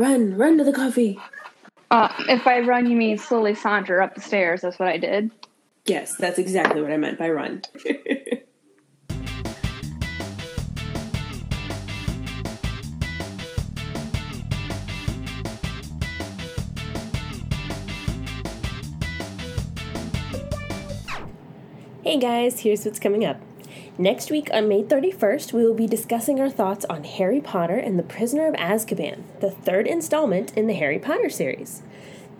Run, run to the coffee. Uh, if I run, you mean slowly saunter up the stairs. That's what I did. Yes, that's exactly what I meant by run. Hey guys, here's what's coming up. Next week on May 31st, we will be discussing our thoughts on Harry Potter and the Prisoner of Azkaban, the third installment in the Harry Potter series.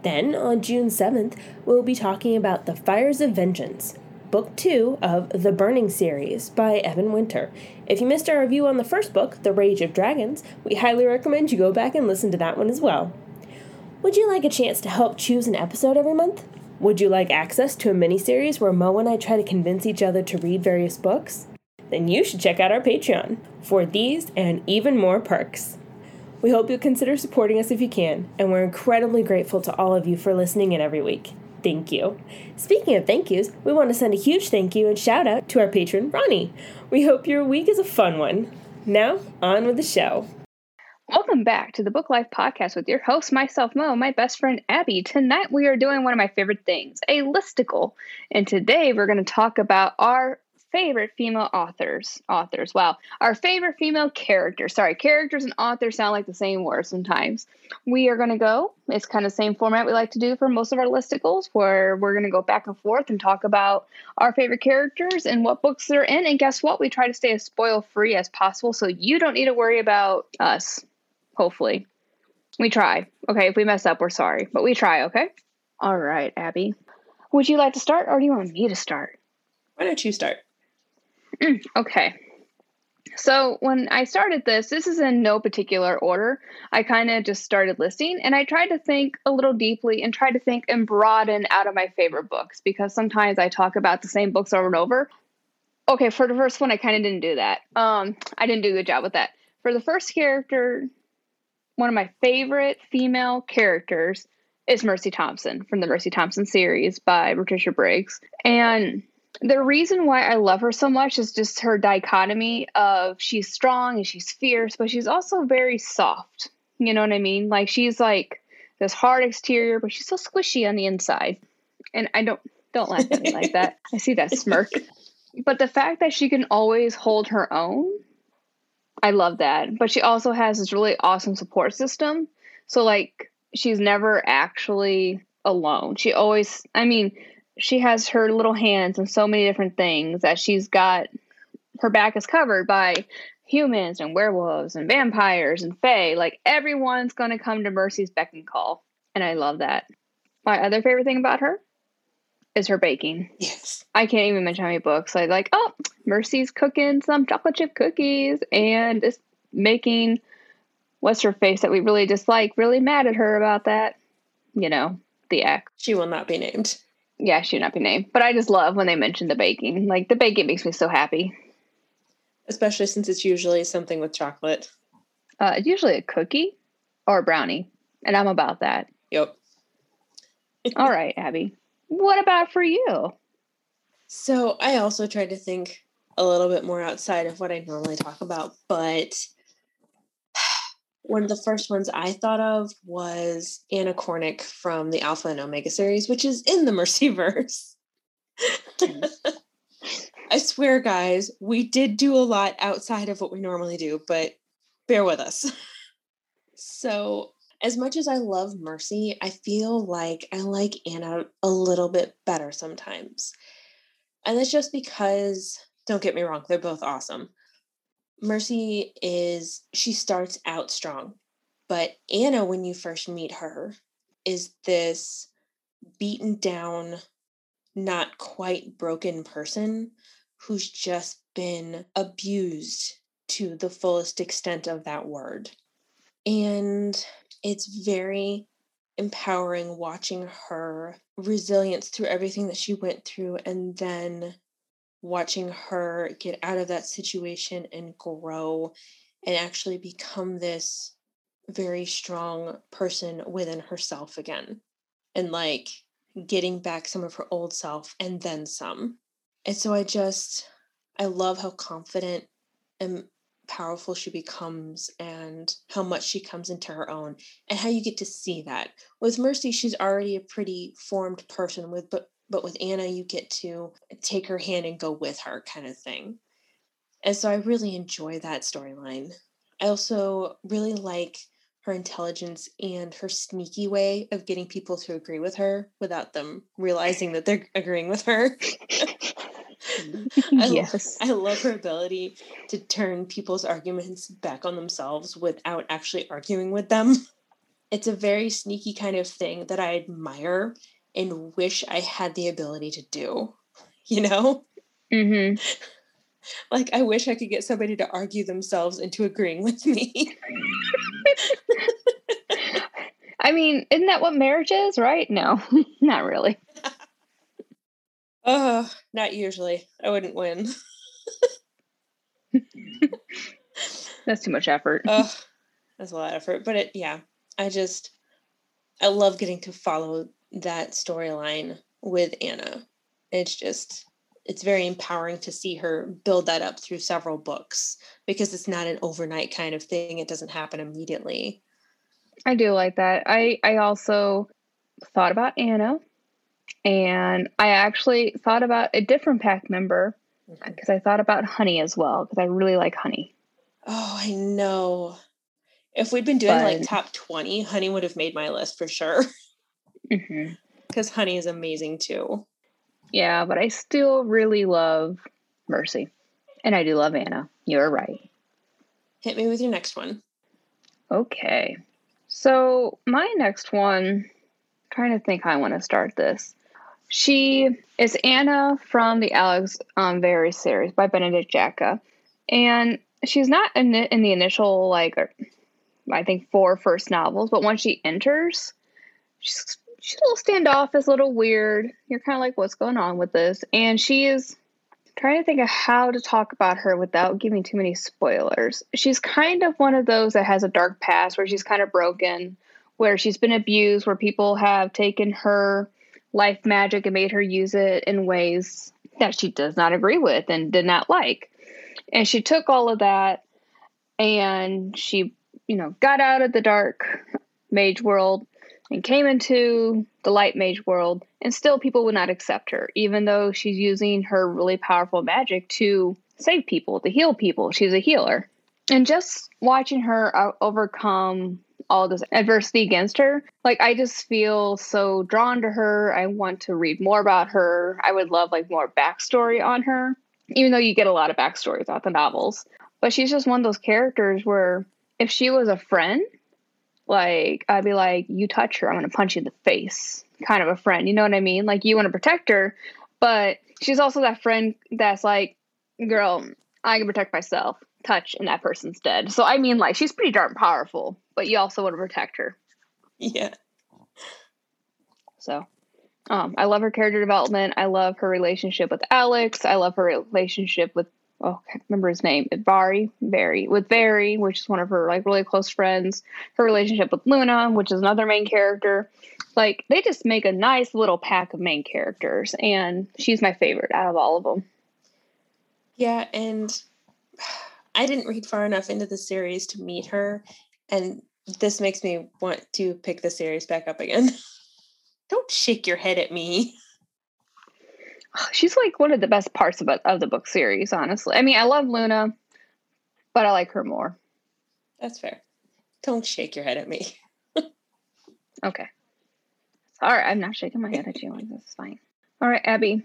Then, on June 7th, we'll be talking about The Fires of Vengeance, Book 2 of The Burning series by Evan Winter. If you missed our review on the first book, The Rage of Dragons, we highly recommend you go back and listen to that one as well. Would you like a chance to help choose an episode every month? Would you like access to a mini-series where Mo and I try to convince each other to read various books? Then you should check out our Patreon for these and even more perks. We hope you'll consider supporting us if you can, and we're incredibly grateful to all of you for listening in every week. Thank you. Speaking of thank yous, we want to send a huge thank you and shout out to our patron, Ronnie. We hope your week is a fun one. Now, on with the show. Welcome back to the Book Life Podcast with your host, myself, Mo, my best friend, Abby. Tonight we are doing one of my favorite things, a listicle. And today we're going to talk about our favorite female authors. Authors, wow. Our favorite female characters. Sorry, characters and authors sound like the same word sometimes. We are going to go, it's kind of same format we like to do for most of our listicles, where we're going to go back and forth and talk about our favorite characters and what books they're in. And guess what? We try to stay as spoil free as possible so you don't need to worry about us hopefully. We try. Okay, if we mess up, we're sorry, but we try, okay? All right, Abby. Would you like to start or do you want me to start? Why don't you start? okay. So, when I started this, this is in no particular order. I kind of just started listing and I tried to think a little deeply and try to think and broaden out of my favorite books because sometimes I talk about the same books over and over. Okay, for the first one, I kind of didn't do that. Um, I didn't do a good job with that. For the first character, one of my favorite female characters is Mercy Thompson from the Mercy Thompson series by Patricia Briggs. And the reason why I love her so much is just her dichotomy of she's strong and she's fierce, but she's also very soft. You know what I mean? Like she's like this hard exterior, but she's so squishy on the inside. And I don't don't laugh at me like that. I see that smirk. But the fact that she can always hold her own I love that. But she also has this really awesome support system. So like she's never actually alone. She always I mean, she has her little hands in so many different things that she's got her back is covered by humans and werewolves and vampires and fae. Like everyone's gonna come to Mercy's beck and call. And I love that. My other favorite thing about her is her baking. Yes. I can't even mention how many books. I like, oh, Mercy's cooking some chocolate chip cookies and is making what's her face that we really dislike really mad at her about that. You know, the ex. She will not be named. Yeah, she will not be named. But I just love when they mention the baking. Like the baking makes me so happy. Especially since it's usually something with chocolate. Uh, it's usually a cookie or a brownie. And I'm about that. Yep. All right, Abby. What about for you? So I also tried to think a little bit more outside of what I normally talk about, but one of the first ones I thought of was Anna Cornick from the Alpha and Omega series, which is in the Mercyverse. I swear, guys, we did do a lot outside of what we normally do, but bear with us. So as much as I love Mercy, I feel like I like Anna a little bit better sometimes. And that's just because, don't get me wrong, they're both awesome. Mercy is, she starts out strong, but Anna, when you first meet her, is this beaten down, not quite broken person who's just been abused to the fullest extent of that word. And it's very empowering watching her resilience through everything that she went through and then watching her get out of that situation and grow and actually become this very strong person within herself again and like getting back some of her old self and then some. And so i just i love how confident and powerful she becomes and how much she comes into her own and how you get to see that. With mercy she's already a pretty formed person with but but with anna you get to take her hand and go with her kind of thing and so i really enjoy that storyline i also really like her intelligence and her sneaky way of getting people to agree with her without them realizing that they're agreeing with her mm-hmm. I, yes. I love her ability to turn people's arguments back on themselves without actually arguing with them. It's a very sneaky kind of thing that I admire and wish I had the ability to do. You know? Mm-hmm. Like, I wish I could get somebody to argue themselves into agreeing with me. I mean, isn't that what marriage is, right? No, not really. Oh, not usually. I wouldn't win. that's too much effort. Oh, that's a lot of effort. But it, yeah, I just, I love getting to follow that storyline with Anna. It's just, it's very empowering to see her build that up through several books because it's not an overnight kind of thing. It doesn't happen immediately. I do like that. I I also thought about Anna and I actually thought about a different pack member mm-hmm. because I thought about honey as well because I really like honey. Oh, I know. If we'd been doing but, like top 20, honey would have made my list for sure. Because mm-hmm. honey is amazing too. Yeah, but I still really love Mercy. And I do love Anna. You're right. Hit me with your next one. Okay. So, my next one, I'm trying to think how I want to start this. She is Anna from the Alex um, Verus series by Benedict Jacka. And she's not in the, in the initial, like, I think, four first novels, but once she enters, she's, she's a little standoffish, a little weird. You're kind of like, what's going on with this? And she is trying to think of how to talk about her without giving too many spoilers. She's kind of one of those that has a dark past where she's kind of broken, where she's been abused, where people have taken her life magic and made her use it in ways that she does not agree with and did not like. And she took all of that and she, you know, got out of the dark mage world and came into the light mage world. And still, people would not accept her, even though she's using her really powerful magic to save people, to heal people. She's a healer. And just watching her uh, overcome all this adversity against her. Like I just feel so drawn to her. I want to read more about her. I would love like more backstory on her, even though you get a lot of backstory throughout the novels. But she's just one of those characters where if she was a friend, like I'd be like, you touch her, I'm gonna punch you in the face. Kind of a friend, you know what I mean? Like you want to protect her, but she's also that friend that's like, girl, I can protect myself touch and that person's dead. So I mean like she's pretty darn powerful, but you also want to protect her. Yeah. So um I love her character development. I love her relationship with Alex. I love her relationship with oh I can't remember his name. Vari, Barry, with Barry, which is one of her like really close friends. Her relationship with Luna, which is another main character. Like they just make a nice little pack of main characters and she's my favorite out of all of them. Yeah, and I didn't read far enough into the series to meet her, and this makes me want to pick the series back up again. Don't shake your head at me. She's like one of the best parts of, of the book series, honestly. I mean, I love Luna, but I like her more. That's fair. Don't shake your head at me. okay. All right, I'm not shaking my head at you. That's fine. All right, Abby,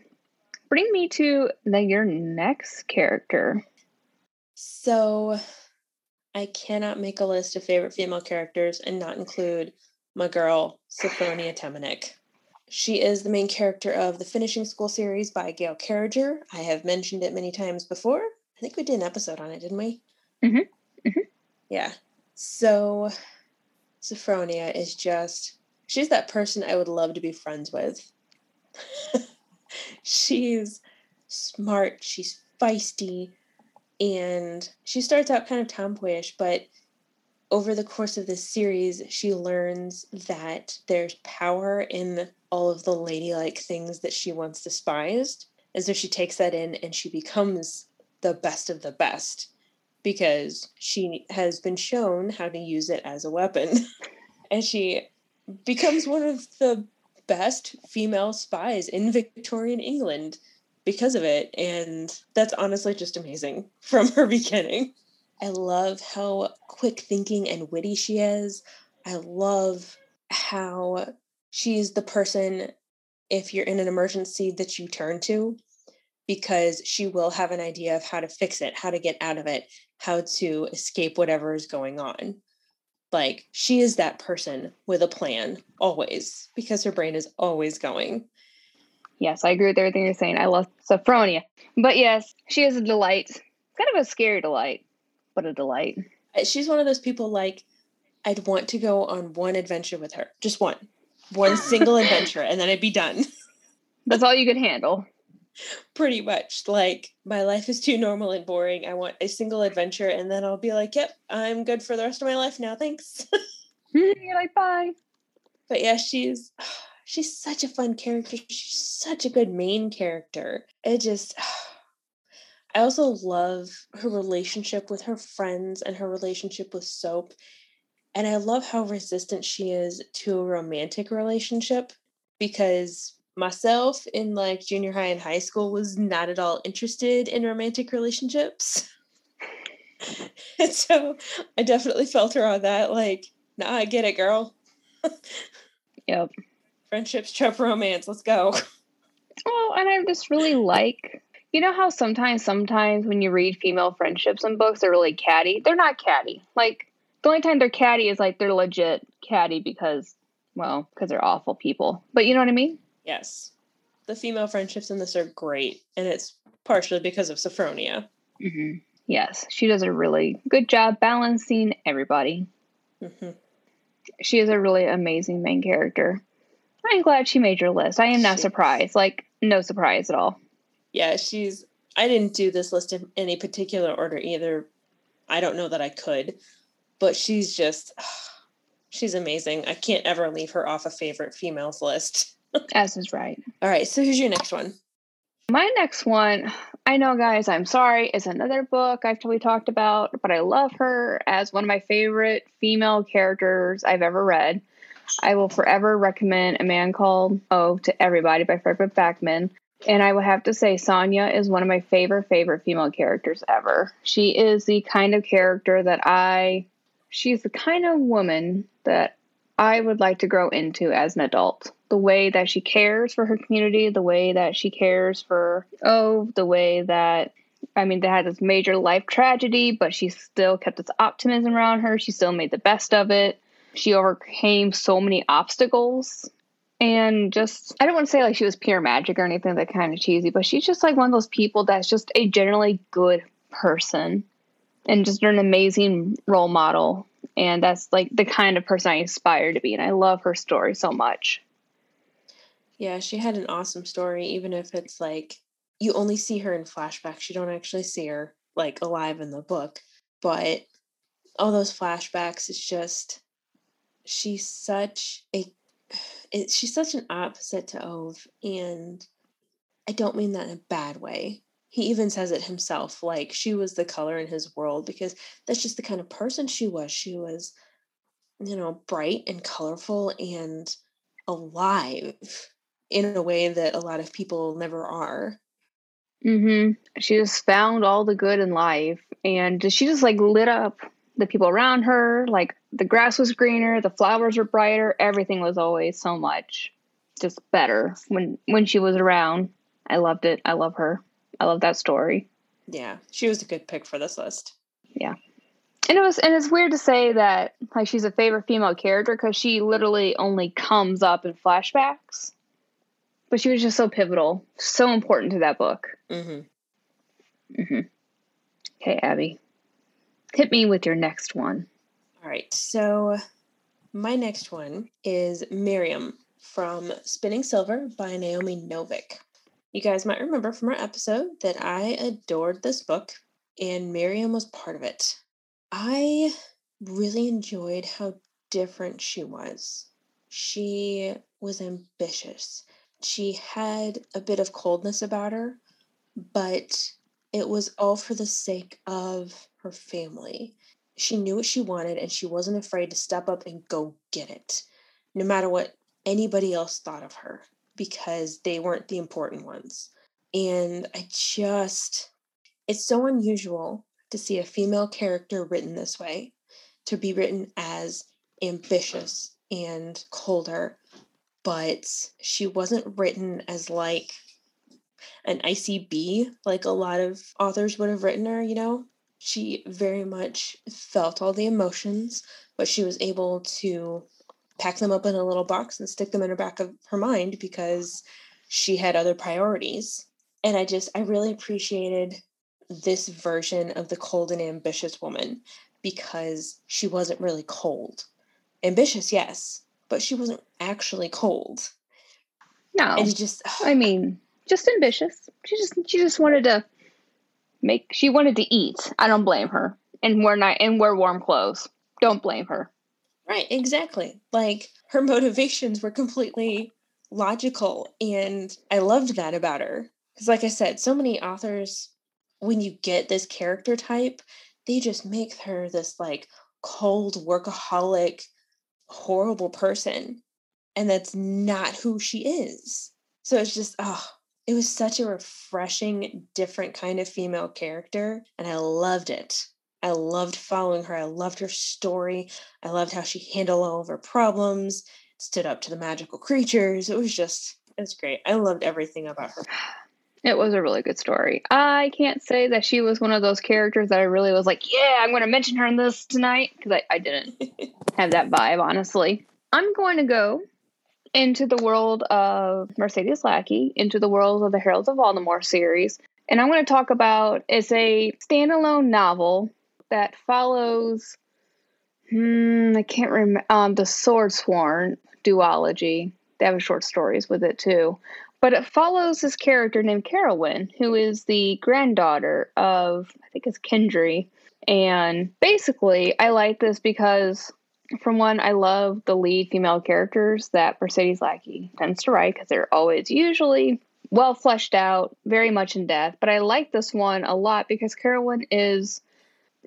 bring me to the your next character. So I cannot make a list of favorite female characters and not include my girl, Sophronia Temminnick. She is the main character of the Finishing School series by Gail Carriger. I have mentioned it many times before. I think we did an episode on it, didn't we? Mm-hmm. mm-hmm. Yeah. So Sophronia is just, she's that person I would love to be friends with. she's smart, she's feisty, and she starts out kind of tomboyish, but over the course of this series, she learns that there's power in all of the ladylike things that she once despised. And so she takes that in and she becomes the best of the best because she has been shown how to use it as a weapon. and she becomes one of the best female spies in Victorian England because of it. And that's honestly just amazing from her beginning. I love how quick thinking and witty she is. I love how she's the person, if you're in an emergency, that you turn to because she will have an idea of how to fix it, how to get out of it, how to escape whatever is going on. Like she is that person with a plan always because her brain is always going. Yes, I agree with everything you're saying. I love Sophronia. But yes, she is a delight. Kind of a scary delight, but a delight. Uh, she's one of those people like I'd want to go on one adventure with her. Just one. One single adventure and then I'd be done. That's all you could handle. Pretty much. Like my life is too normal and boring. I want a single adventure and then I'll be like, "Yep, I'm good for the rest of my life now. Thanks." You're like, "Bye." But yeah, she's she's such a fun character. She's such a good main character. It just I also love her relationship with her friends and her relationship with Soap. And I love how resistant she is to a romantic relationship because myself in like junior high and high school was not at all interested in romantic relationships. and so I definitely felt her on that. Like, nah, I get it, girl. yep. Friendships trump romance. Let's go. Oh, and I just really like you know how sometimes sometimes when you read female friendships in books they're really catty? They're not catty. Like the only time they're catty is like they're legit catty because well, because they're awful people. But you know what I mean? Yes. The female friendships in this are great, and it's partially because of Sophronia. Mm-hmm. Yes, she does a really good job balancing everybody. Mm-hmm. She is a really amazing main character. I'm glad she made your list. I am not she, surprised. Like, no surprise at all. Yeah, she's. I didn't do this list in any particular order either. I don't know that I could, but she's just. She's amazing. I can't ever leave her off a favorite females list. As is right. All right. So who's your next one? My next one, I know, guys, I'm sorry, is another book I've totally talked about, but I love her as one of my favorite female characters I've ever read. I will forever recommend A Man Called Ove to everybody by Fredrik Backman. And I would have to say, Sonja is one of my favorite, favorite female characters ever. She is the kind of character that I, she's the kind of woman that I would like to grow into as an adult the way that she cares for her community, the way that she cares for oh, the way that I mean they had this major life tragedy, but she still kept this optimism around her. She still made the best of it. She overcame so many obstacles. And just I don't want to say like she was pure magic or anything that kind of cheesy, but she's just like one of those people that's just a generally good person and just an amazing role model. And that's like the kind of person I aspire to be. And I love her story so much. Yeah, she had an awesome story, even if it's like you only see her in flashbacks. You don't actually see her like alive in the book. But all those flashbacks, it's just she's such a it, she's such an opposite to Ove, and I don't mean that in a bad way. He even says it himself, like she was the color in his world because that's just the kind of person she was. She was, you know, bright and colorful and alive in a way that a lot of people never are. Mm-hmm. She just found all the good in life, and she just like lit up the people around her. Like the grass was greener, the flowers were brighter, everything was always so much just better when when she was around. I loved it. I love her. I love that story. Yeah, she was a good pick for this list. Yeah. And it was and it's weird to say that like she's a favorite female character cuz she literally only comes up in flashbacks but she was just so pivotal, so important to that book. Mm-hmm. Mm-hmm. Okay, Abby, hit me with your next one. All right, so my next one is Miryem from Spinning Silver by Naomi Novik. You guys might remember from our episode that I adored this book, and Miryem was part of it. I really enjoyed how different she was. She was ambitious she had a bit of coldness about her, but it was all for the sake of her family. She knew what she wanted and she wasn't afraid to step up and go get it, no matter what anybody else thought of her, because they weren't the important ones. And I just, it's so unusual to see a female character written this way, to be written as ambitious and colder, but she wasn't written as like an ICB like a lot of authors would have written her, you know? She very much felt all the emotions, but she was able to pack them up in a little box and stick them in the back of her mind because she had other priorities. And I just, I really appreciated this version of the cold and ambitious woman because she wasn't really cold. Ambitious, yes, but she wasn't actually cold. No. And just, I mean, just ambitious. She just she just wanted to make she wanted to eat. I don't blame her. And wear night and wear warm clothes. Don't blame her. Right, exactly. Like her motivations were completely logical and I loved that about her. Cuz like I said, so many authors when you get this character type, they just make her this like cold workaholic horrible person and that's not who she is. So it's just oh, it was such a refreshing, different kind of female character, and I loved it. I loved following her. I loved her story. I loved how she handled all of her problems, stood up to the magical creatures. It was just, it was great. I loved everything about her. It was a really good story. I can't say that she was one of those characters that I really was like, yeah, I'm going to mention her in this tonight because I, I didn't have that vibe, honestly. I'm going to go into the world of Mercedes Lackey, into the world of the Heralds of Valdemar series. And I'm going to talk about it's a standalone novel that follows hmm, I can't remember um, the Swordsworn duology. They have short stories with it too. But it follows this character named Kerowyn, who is the granddaughter of I think it's Kethry. And basically I like this because from one, I love the lead female characters that Mercedes Lackey tends to write because they're always usually well fleshed out, very much in depth. But I like this one a lot because Kerowyn is,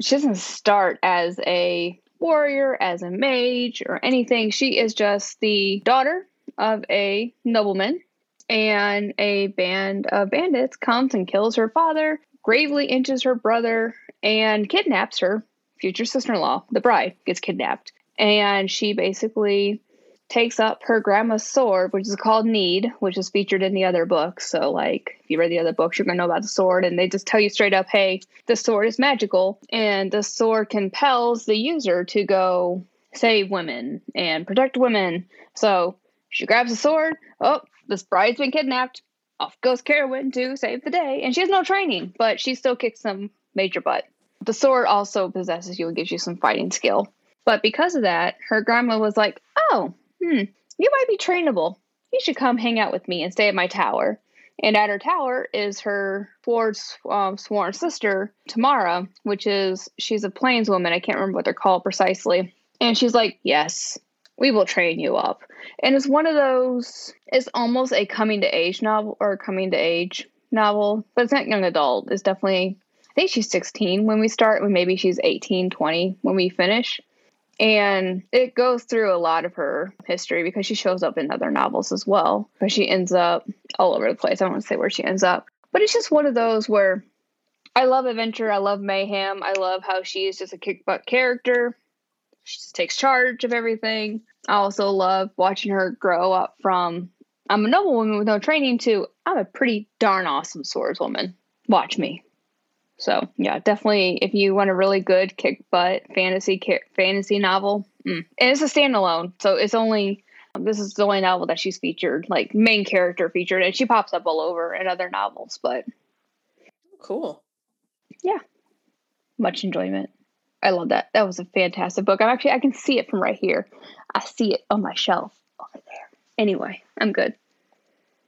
she doesn't start as a warrior, as a mage, or anything. She is just the daughter of a nobleman, and a band of bandits comes and kills her father, gravely injures her brother, and kidnaps her future sister in law. The bride gets kidnapped and she basically takes up her grandma's sword, which is called Need, which is featured in the other books. So, like, if you read the other books, you're gonna know about the sword, and they just tell you straight up, "Hey, the sword is magical, and the sword compels the user to go save women and protect women." So she grabs the sword. Oh, this bride's been kidnapped. Off goes Kerowyn to save the day, and she has no training, but she still kicks some major butt. The sword also possesses you and gives you some fighting skill. But because of that, her grandma was like, Oh, hmm, you might be trainable. You should come hang out with me and stay at my tower. And at her tower is her sworn, um, sworn sister, Tarma, which is, she's a plainswoman. I can't remember what they're called precisely. And she's like, Yes, we will train you up. And it's one of those, it's almost a coming to age novel or coming to age novel, but it's not young adult. It's definitely, I think she's 16 when we start, when maybe she's 18, 20 when we finish. And it goes through a lot of her history because she shows up in other novels as well. But she ends up all over the place. I don't want to say where she ends up. But it's just one of those where I love adventure. I love mayhem. I love how she is just a kick butt character. She just takes charge of everything. I also love watching her grow up from I'm a noble woman with no training to I'm a pretty darn awesome swordswoman. Watch me. So yeah, definitely if you want a really good kick butt fantasy fantasy novel, mm. it's a standalone, so it's only this is the only novel that she's featured, like main character featured, and she pops up all over in other novels. But cool, yeah, much enjoyment. I love that. That was a fantastic book. I'm actually I can see it from right here. I see it on my shelf over there. Anyway, I'm good.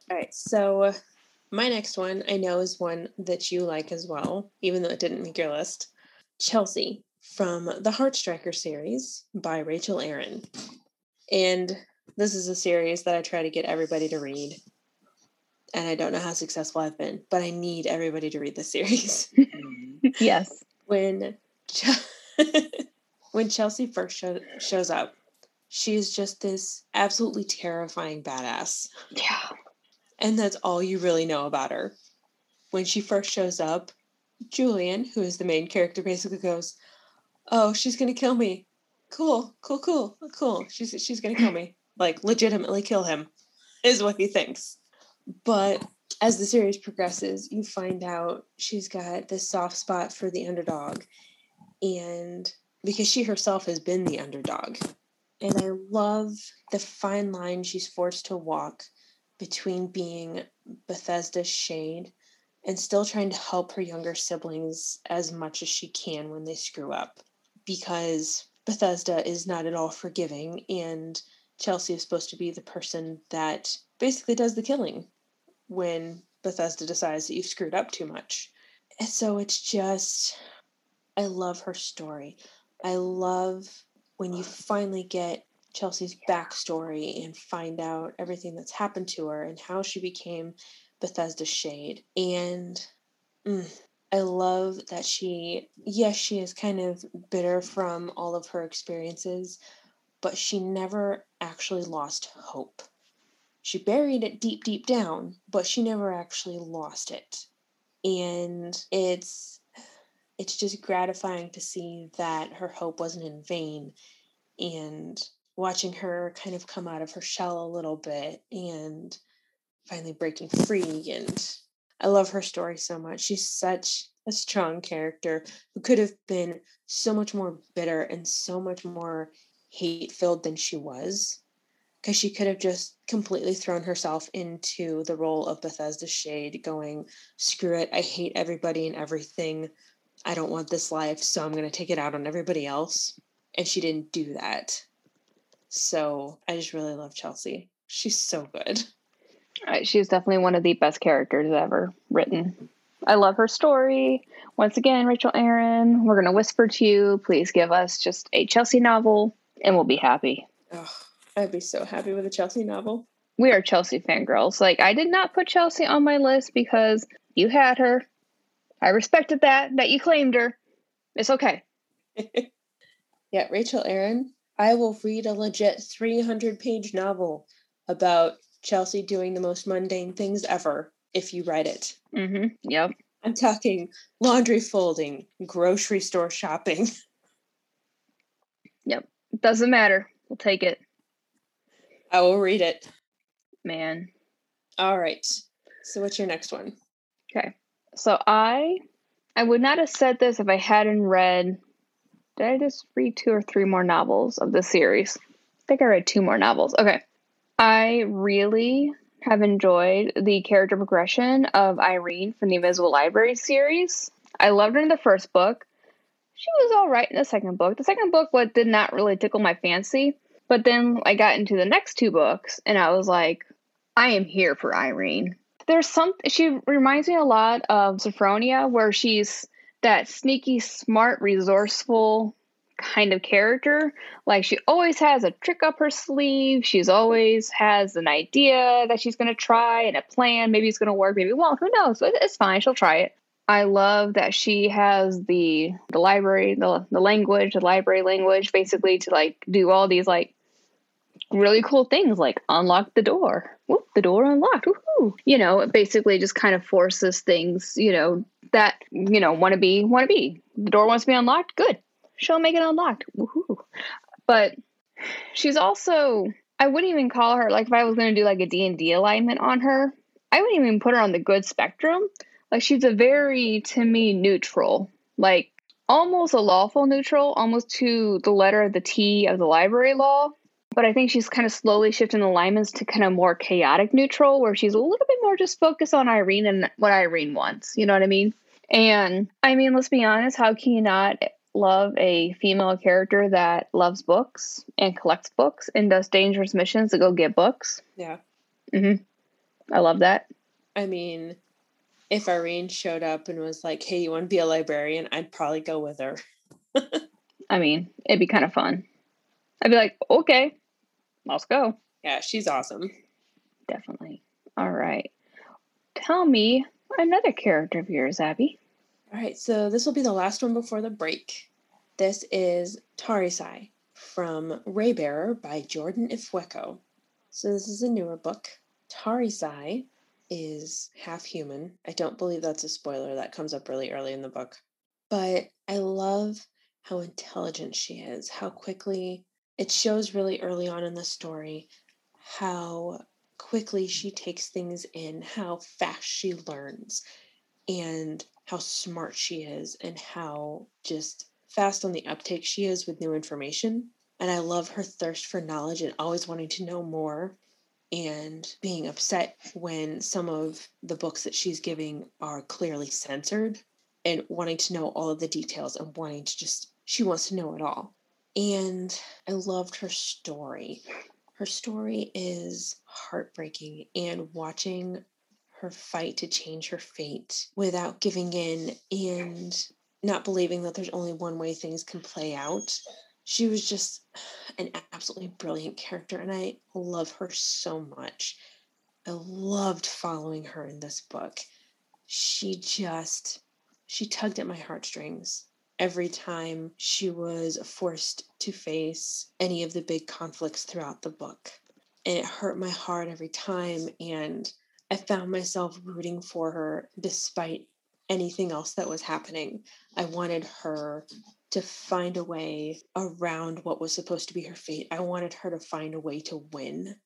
All right, so my next one I know is one that you like as well, even though it didn't make your list. Chelsea from the Heartstriker series by Rachel Aaron. And this is a series that I try to get everybody to read. and I don't know how successful I've been, but I need everybody to read the series. yes. When when Chelsea first show, shows up, she's just this absolutely terrifying badass. Yeah. And that's all you really know about her. When she first shows up, Julian, who is the main character, basically goes, "Oh, she's gonna kill me. Cool, cool, cool, cool. She's she's gonna kill me. Like legitimately kill him, is what he thinks." But as the series progresses, you find out she's got this soft spot for the underdog, and because she herself has been the underdog, and I love the fine line she's forced to walk between being Bethesda's shade and still trying to help her younger siblings as much as she can when they screw up because Bethesda is not at all forgiving and Chelsea is supposed to be the person that basically does the killing when Bethesda decides that you've screwed up too much. And so it's just I love her story. I love when you finally get Chelsea's backstory and find out everything that's happened to her and how she became Bethesda Shade. And mm, I love that she, yes, she is kind of bitter from all of her experiences, but she never actually lost hope. She buried it deep, deep down, but she never actually lost it. And it's it's just gratifying to see that her hope wasn't in vain and watching her kind of come out of her shell a little bit and finally breaking free and I love her story so much. She's such a strong character who could have been so much more bitter and so much more hate filled than she was. Because she could have just completely thrown herself into the role of Bethesda Shade, going, screw it, I hate everybody and everything. I don't want this life, so I'm going to take it out on everybody else. And she didn't do that. So I just really love Chelsea. She's so good. She's definitely one of the best characters ever written. I love her story. Once again, Rachel Aaron, we're going to whisper to you. Please give us just a Chelsea novel and we'll be happy. Oh, I'd be so happy with a Chelsea novel. We are Chelsea fangirls. Like, I did not put Chelsea on my list because you had her. I respected that, that you claimed her. It's okay. yeah, Rachel Aaron, I will read a legit 300 page novel about Chelsea doing the most mundane things ever if you write it. Mm-hmm. Yep. I'm talking laundry folding, grocery store shopping. Yep. Doesn't matter. We'll take it. I will read it. Man. All right. So what's your next one? Okay. So I I would not have said this if I hadn't read did I just read two or three more novels of the series? I think I read two more novels. Okay. I really have enjoyed the character progression of Irene from the Invisible Library series. I loved her in the first book. She was all right in the second book. The second book what did not really tickle my fancy, but then I got into the next two books and I was like, I am here for Irene. There's some she reminds me a lot of Sophronia where she's that sneaky, smart, resourceful kind of character. Like she always has a trick up her sleeve. She's always has an idea that she's going to try and a plan. Maybe it's going to work. Maybe it won't. Who knows? It's fine. She'll try it. I love that she has the the library, the the language, the library language, basically to like do all these like really cool things like unlock the door. Whoop, the door unlocked. Woohoo. You know, it basically just kind of forces things, you know, that, you know, want to be, want to be. The door wants to be unlocked. Good she'll make it unlocked. Woohoo. But she's also I wouldn't even call her like if I was going to do like a D&D alignment on her, I wouldn't even put her on the good spectrum. Like she's a very to me neutral. Like almost a lawful neutral, almost to the letter of the T of the library law. But I think she's kind of slowly shifting alignments to kind of more chaotic neutral, where she's a little bit more just focused on Irene and what Irene wants. You know what I mean? And I mean, let's be honest, how can you not love a female character that loves books and collects books and does dangerous missions to go get books. Yeah. Mm-hmm. I love that. I mean, if Irene showed up and was like, "Hey, you want to be a librarian?" I'd probably go with her. I mean, it'd be kind of fun. I'd be like, "Okay, let's go." Yeah, she's awesome. Definitely. All right. tell me another character of yours, Abby. All right, so this will be the last one before the break. This is Tarisai from Raybearer by Jordan Ifueko. So this is a newer book. Tarisai is half human. I don't believe that's a spoiler. That comes up really early in the book. But I love how intelligent she is, how quickly it shows really early on in the story how quickly she takes things in, how fast she learns, and how smart she is, and how just fast on the uptake she is with new information. And I love her thirst for knowledge and always wanting to know more and being upset when some of the books that she's giving are clearly censored and wanting to know all of the details and wanting to just, she wants to know it all. And I loved her story. Her story is heartbreaking, and watching her fight to change her fate without giving in and not believing that there's only one way things can play out. She was just an absolutely brilliant character, and I love her so much. I loved following her in this book. She just she tugged at my heartstrings every time she was forced to face any of the big conflicts throughout the book. And it hurt my heart every time and I found myself rooting for her despite anything else that was happening. I wanted her to find a way around what was supposed to be her fate. I wanted her to find a way to win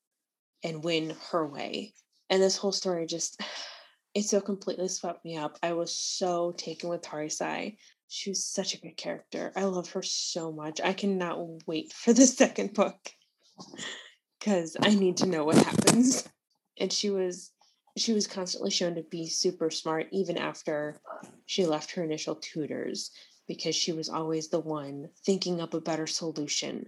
and win her way. And this whole story just it so completely swept me up. I was so taken with Tarisai. She was such a good character. I love her so much. I cannot wait for the second book because I need to know what happens. And she was she was constantly shown to be super smart even after she left her initial tutors because she was always the one thinking up a better solution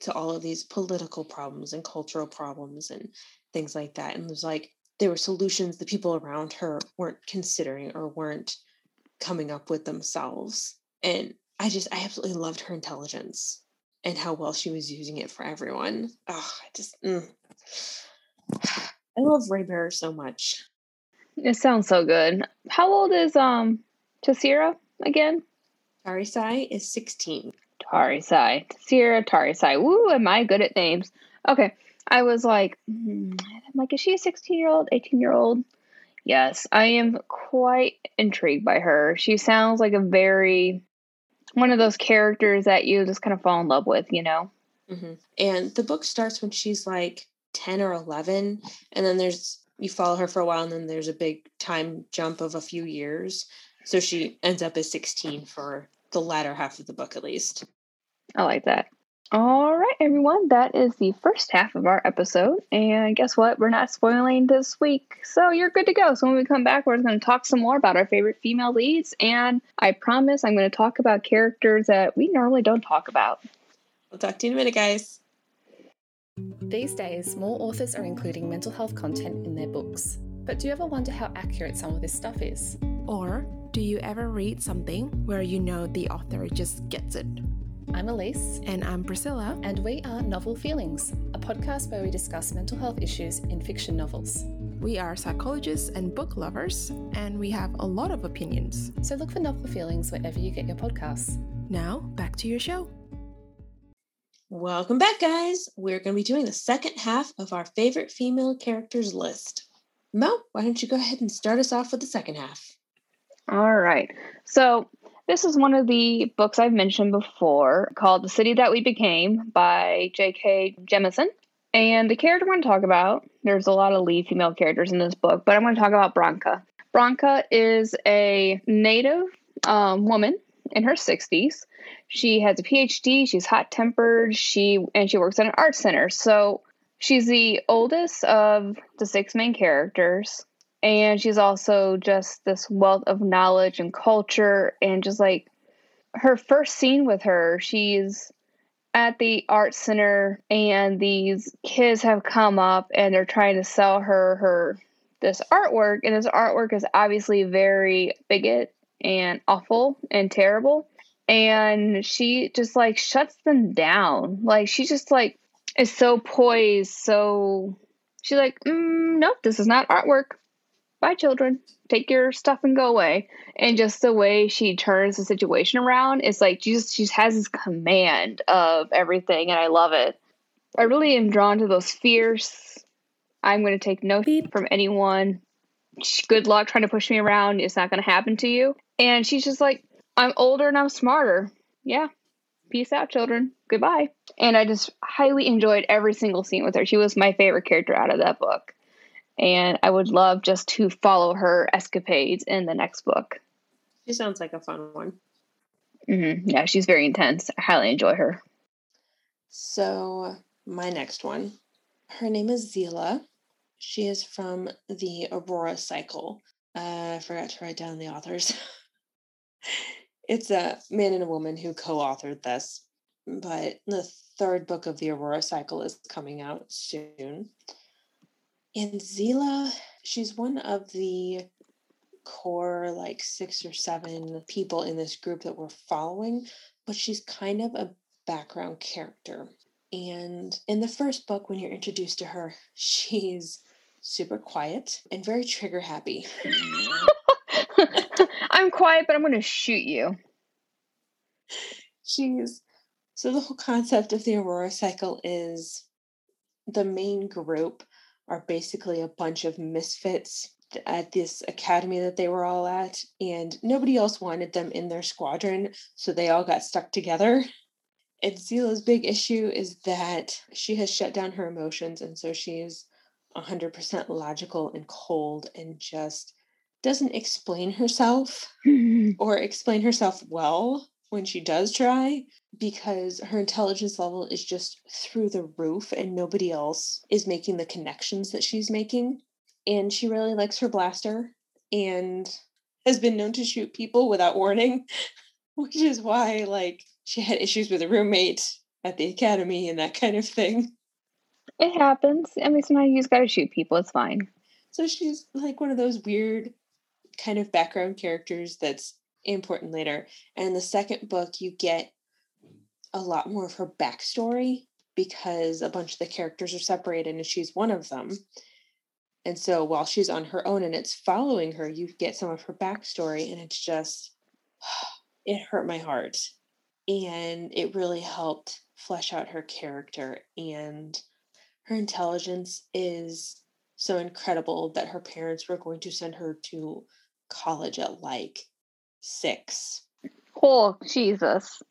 to all of these political problems and cultural problems and things like that and it was like there were solutions the people around her weren't considering or weren't coming up with themselves and i just i absolutely loved her intelligence and how well she was using it for everyone. Oh i just mm. i love raybearer so much. It sounds so good. How old is um Taysera again? Tarisai is 16 tarisai. Taysera tarisai. Woo am i good at names? Okay I was like, mm, I'm like, is she a 16 year old, 18 year old? Yes, I am quite intrigued by her. She sounds like a very one of those characters that you just kind of fall in love with, you know. Mm-hmm. And the book starts when she's like 10 or 11, and then there's you follow her for a while, and then there's a big time jump of a few years. So she ends up as 16 for the latter half of the book, at least. I like that. All right, everyone, that is the first half of our episode. And guess what? We're not spoiling this week. So you're good to go. So when we come back, we're going to talk some more about our favorite female leads. And I promise I'm going to talk about characters that we normally don't talk about. We'll talk to you in a minute, guys. These days, more authors are including mental health content in their books. But do you ever wonder how accurate some of this stuff is? Or do you ever read something where you know the author just gets it? I'm Elise. And I'm Priscilla. And we are Novel Feelings, a podcast where we discuss mental health issues in fiction novels. We are psychologists and book lovers, and we have a lot of opinions. So look for Novel Feelings wherever you get your podcasts. Now, back to your show. Welcome back, guys. We're going to be doing the second half of our favorite female characters list. Mo, why don't you go ahead and start us off with the second half? All right. So, this is one of the books I've mentioned before called The City That We Became by N.K. Jemisin. And the character I'm going to talk about, there's a lot of lead female characters in this book, but I'm going to talk about Bronca. Bronca is a native um, woman in her 60s. She has a PhD, she's hot tempered, she and she works at an art center. So she's the oldest of the six main characters and she's also just this wealth of knowledge and culture and just like her first scene with her she's at the art center and these kids have come up and they're trying to sell her her this artwork. And this artwork is obviously very bigot and awful and terrible. And she just like shuts them down. Like she just like is so poised so she's like mm, nope this is not artwork bye, children. Take your stuff and go away. And just the way she turns the situation around is like she just she has this command of everything, and I love it. I really am drawn to those fierce. I'm going to take no heed from anyone. Good luck trying to push me around. It's not going to happen to you. And she's just like, I'm older and I'm smarter. Yeah. Peace out, children. Goodbye. And I just highly enjoyed every single scene with her. She was my favorite character out of that book. And I would love just to follow her escapades in the next book. She sounds like a fun one. Mm-hmm. Yeah, she's very intense. I highly enjoy her. So, my next one, her name is Zila. She is from the Aurora Cycle. Uh, I forgot to write down the authors. it's a man and a woman who co-authored this, but the third book of the Aurora Cycle is coming out soon. And Zila, she's one of the core like six or seven people in this group that we're following, but she's kind of a background character. And in the first book, when you're introduced to her, she's super quiet and very trigger happy. I'm quiet, but I'm going to shoot you. She's so the whole concept of the Aurora cycle is the main group are basically a bunch of misfits at this academy that they were all at, and nobody else wanted them in their squadron, so they all got stuck together. And Zila's big issue is that she has shut down her emotions, and so she's 100% logical and cold and just doesn't explain herself or explain herself well when she does try because her intelligence level is just through the roof and nobody else is making the connections that she's making. And she really likes her blaster and has been known to shoot people without warning, which is why, like, she had issues with a roommate at the academy and that kind of thing. It happens. I mean, sometimes you just gotta shoot people. It's fine. So she's like one of those weird kind of background characters that's important later. And in the second book, you get a lot more of her backstory because a bunch of the characters are separated and she's one of them. And so while she's on her own and it's following her, you get some of her backstory, and it's just, it hurt my heart. And it really helped flesh out her character. And her intelligence is so incredible that her parents were going to send her to college at like six. Oh, Jesus.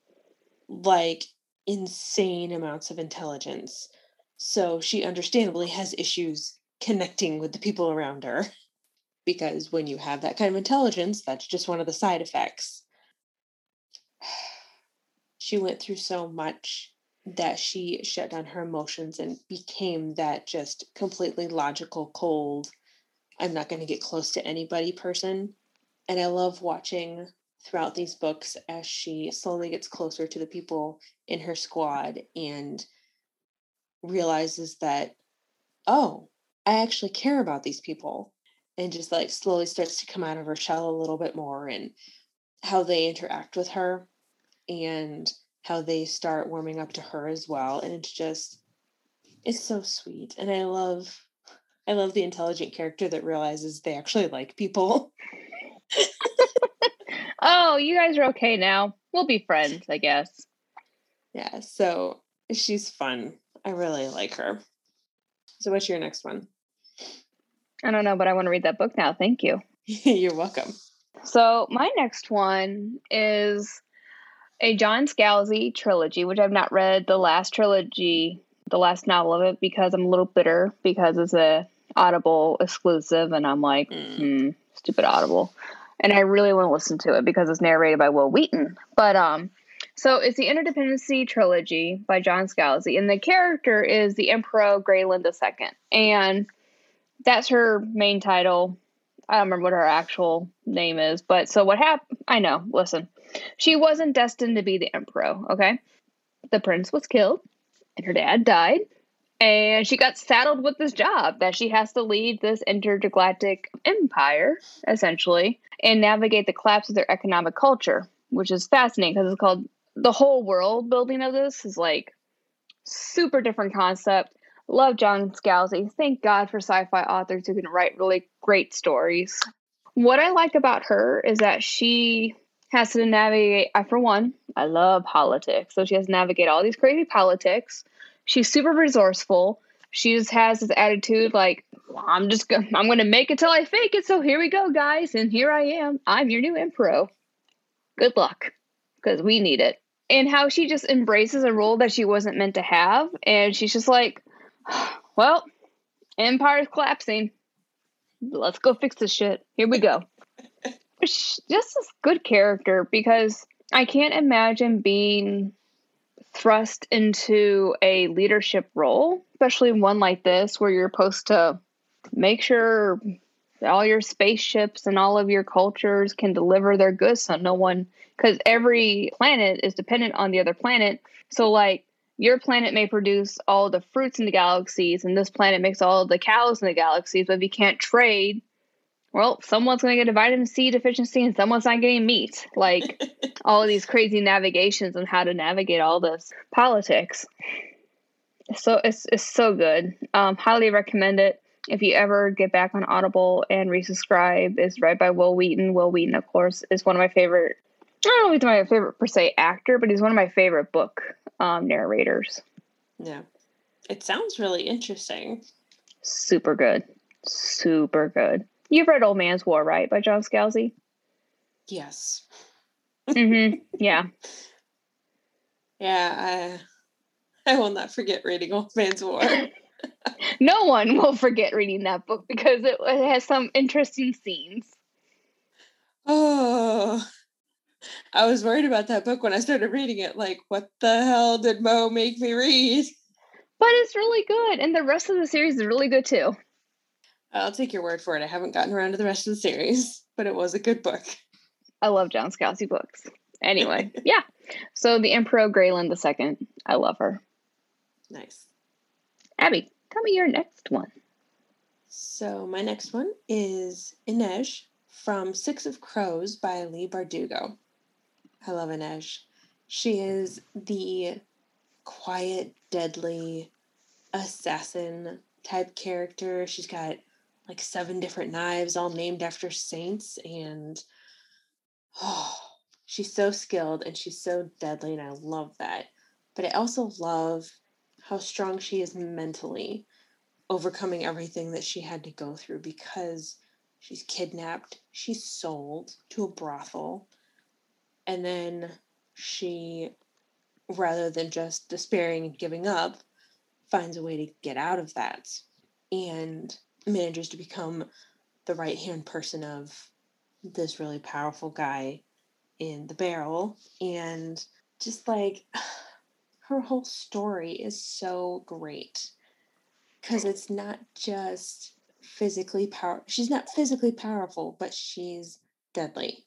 Like insane amounts of intelligence. So she understandably has issues connecting with the people around her because when you have that kind of intelligence, that's just one of the side effects. She went through so much that she shut down her emotions and became that just completely logical, cold, I'm not going to get close to anybody person. And I love watching throughout these books as she slowly gets closer to the people in her squad and realizes that, oh, I actually care about these people. And just like slowly starts to come out of her shell a little bit more and how they interact with her and how they start warming up to her as well. And it's just, it's so sweet. And I love I love the intelligent character that realizes they actually like people. oh, you guys are okay now. We'll be friends, I guess. Yeah, so she's fun. I really like her. So what's your next one? I don't know, but I want to read that book now. Thank you. You're welcome. So my next one is a John Scalzi trilogy, which I've not read the last trilogy, the last novel of it, because I'm a little bitter because it's a Audible exclusive, and I'm like, mm. hmm, stupid Audible. And I really want to listen to it because it's narrated by Wil Wheaton. But um, so it's the Interdependency trilogy by John Scalzi, and the character is the Emperor Grayland II, and that's her main title. I don't remember what her actual name is, but so what happened? I know. Listen, she wasn't destined to be the emperor. Okay, the prince was killed, and her dad died, and she got saddled with this job that she has to lead this intergalactic empire essentially and navigate the collapse of their economic culture which is fascinating because it's called the whole world building of this is like super different concept Love John Scalzi. Thank God for sci fi authors who can write really great stories. What I like about her is that she has to navigate, I, for one, I love politics. So she has to navigate all these crazy politics. She's super resourceful. She just has this attitude like, I'm just gonna, I'm gonna make it till I fake it. So here we go, guys. And here I am. I'm your new emperor. Good luck. Because we need it. And how she just embraces a role that she wasn't meant to have. And she's just like, well, Empire's collapsing. Let's go fix this shit. Here we go. just a good character because I can't imagine being thrust into a leadership role, especially one like this where you're supposed to make sure all your spaceships and all of your cultures can deliver their goods so no one because every planet is dependent on the other planet. So like your planet may produce all the fruits in the galaxies and this planet makes all the cows in the galaxies but if you can't trade well someone's going to get a vitamin c deficiency and someone's not getting meat like all of these crazy navigations on how to navigate all this politics so it's, it's so good um, highly recommend it if you ever get back on Audible and resubscribe, is read by Wil Wheaton. Wil Wheaton, of course, is one of my favorite. I don't know if he's my favorite per se actor, but he's one of my favorite book um, narrators. Yeah, it sounds really interesting. Super good, super good. You've read Old Man's War, right, by John Scalzi? Yes. mm-hmm. Yeah. Yeah, I I will not forget reading Old Man's War. no one will forget reading that book because it, it has some interesting scenes. Oh, I was worried about that book when I started reading it. Like, what the hell did Mo make me read? But it's really good, and the rest of the series is really good too. I'll take your word for it. I haven't gotten around to the rest of the series, but it was a good book. I love John Scalzi books. Anyway, yeah. So the Emperor Grayland II, I love her. Nice. Abby, tell me your next one. So my next one is Inej from Six of Crows by Leigh Bardugo. I love Inej. She is the quiet, deadly assassin type character. She's got like seven different knives, all named after saints, and oh, she's so skilled and she's so deadly, and I love that. But I also love how strong she is mentally, overcoming everything that she had to go through because she's kidnapped, she's sold to a brothel, and then she, rather than just despairing and giving up, finds a way to get out of that and manages to become the right hand person of this really powerful guy in the barrel. And just like her whole story is so great. Because it's not just physically power she's not physically powerful but she's deadly.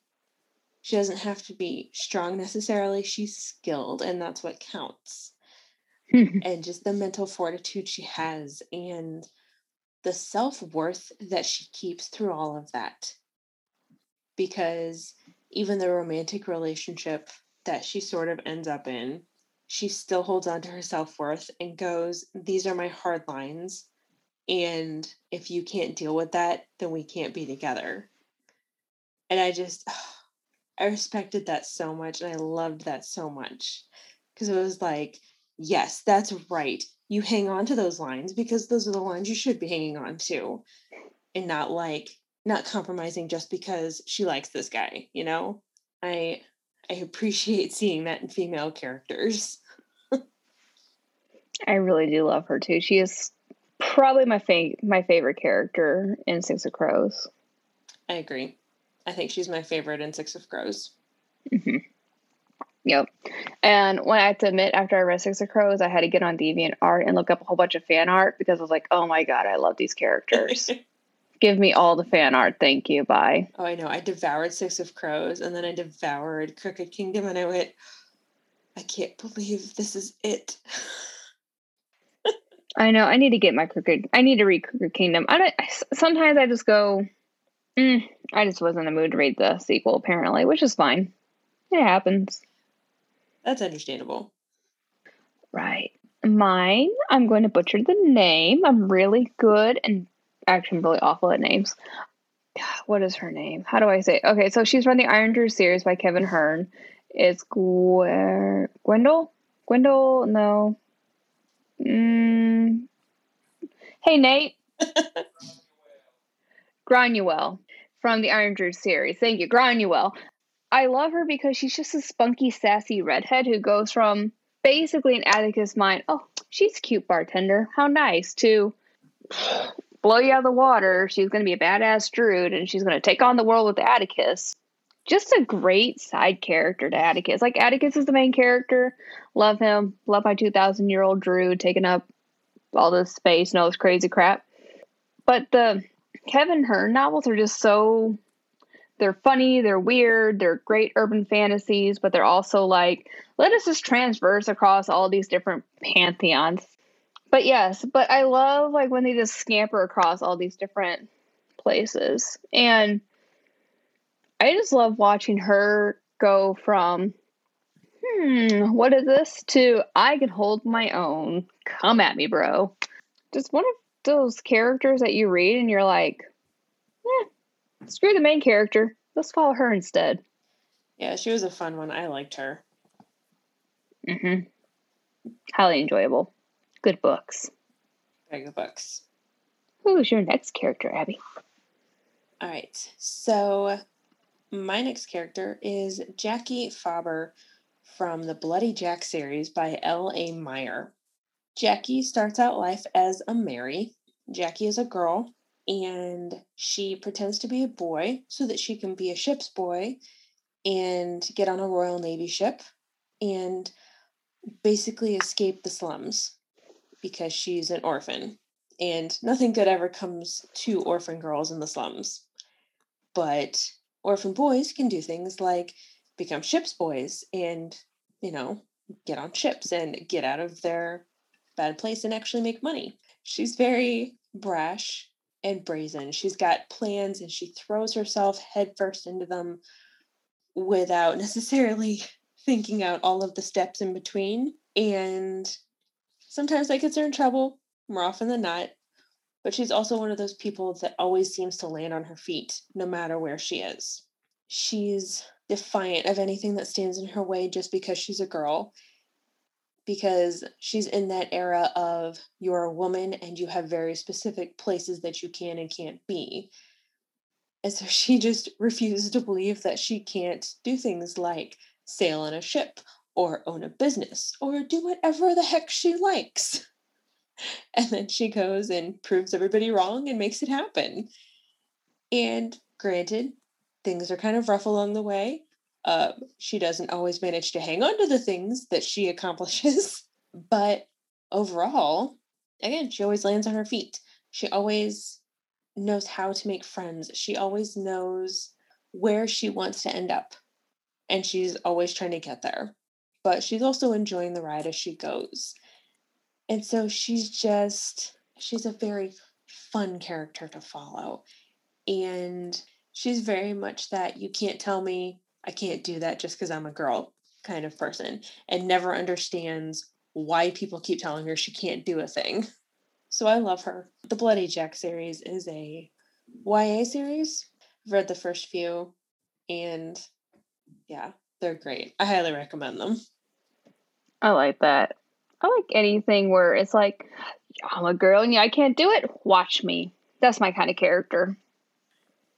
She doesn't have to be strong necessarily she's skilled and that's what counts. And just the mental fortitude she has and the self-worth that she keeps through all of that because even the romantic relationship that she sort of ends up in she still holds on to her self worth and goes, These are my hard lines. And if you can't deal with that, then we can't be together. And I just, I respected that so much and I loved that so much because it was like, yes, that's right. You hang on to those lines because those are the lines you should be hanging on to and not like, not compromising just because she likes this guy, you know? I I appreciate seeing that in female characters. I really do love her too. She is probably my fa- my favorite character in Six of Crows. I agree. I think she's my favorite in Six of Crows. Mm-hmm. Yep. And when I had to admit, after I read Six of Crows, I had to get on Deviant Art and look up a whole bunch of fan art because I was like, oh my god, I love these characters. Give me all the fan art. Thank you. Bye. Oh, I know. I devoured Six of Crows and then I devoured Crooked Kingdom and I went, I can't believe this is it. I know. I need to get my Crooked. I need to read Crooked Kingdom. I don't. Sometimes I just go. Mm, I just wasn't in the mood to read the sequel, apparently, which is fine. It happens. That's understandable. Right. mine, I'm going to butcher the name. I'm really good and actually I'm really awful at names. What is her name? How do I say? It? Okay, so she's from the Iron Druid series by Kevin Hearne. It's Gw- Gwendol. Gwendol, no. Mm. Hey, Nate. Granuaile from the Iron Druid series. Thank you, Granuaile. I love her because she's just a spunky, sassy redhead who goes from basically an Atticus' mind, oh, she's cute bartender. How nice to blow you out of the water. She's going to be a badass druid and she's going to take on the world with Atticus. Just a great side character to Atticus. Like, Atticus is the main character. Love him. Love my 2,000 year old druid taking up all this space and all this crazy crap. But the Kevin Hearne novels are just so they're funny, they're weird, they're great urban fantasies, but they're also like, let us just transverse across all these different pantheons. But yes, but I love like when they just scamper across all these different places. And I just love watching her go from, hmm, what is this to I can hold my own. Come at me, bro. Just one of those characters that you read and you're like, eh, Screw the main character. Let's follow her instead. Yeah, she was a fun one. I liked her. Mm-hmm. Highly enjoyable. Good books. Very good books. Who's your next character, Abby? All right. So my next character is Jacky Faber from the Bloody Jack series by L.A. Meyer. Jacky starts out life as a Mary. Jacky is a girl and she pretends to be a boy so that she can be a ship's boy and get on a Royal Navy ship and basically escape the slums because she's an orphan and nothing good ever comes to orphan girls in the slums. But orphan boys can do things like become ship's boys and, you know, get on ships and get out of their bad place and actually make money. She's very brash and brazen. She's got plans and she throws herself headfirst into them without necessarily thinking out all of the steps in between. And sometimes that gets her in trouble, more often than not. But she's also one of those people that always seems to land on her feet, no matter where she is. She's defiant of anything that stands in her way just because she's a girl because she's in that era of you're a woman and you have very specific places that you can and can't be. And so she just refuses to believe that she can't do things like sail on a ship or own a business or do whatever the heck she likes. And then she goes and proves everybody wrong and makes it happen. And granted, things are kind of rough along the way, uh, she doesn't always manage to hang on to the things that she accomplishes, but overall, again, she always lands on her feet. She always knows how to make friends. She always knows where she wants to end up. And she's always trying to get there. But she's also enjoying the ride as she goes. And so she's just, she's a very fun character to follow. And she's very much that you can't tell me I can't do that just because I'm a girl kind of person and never understands why people keep telling her she can't do a thing. So I love her. The Bloody Jack series is a YA series. I've read the first few and yeah, they're great. I highly recommend them. I like that. I like anything where it's like, I'm a girl and yeah, I can't do it. Watch me. That's my kind of character.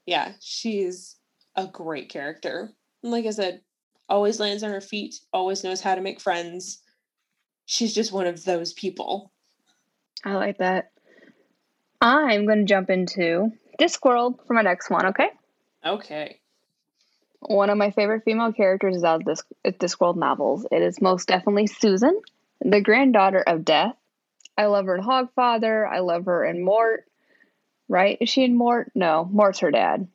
Yeah, she's a great character like I said, always lands on her feet, always knows how to make friends. She's just one of those people. I like that. I'm going to jump into Discworld for my next one, okay? Okay. One of my favorite female characters is out of this Discworld novels. It is most definitely Susan, the granddaughter of Death. I love her in Hogfather. I love her in Mort. Right? Is she in Mort? No, Mort's her dad.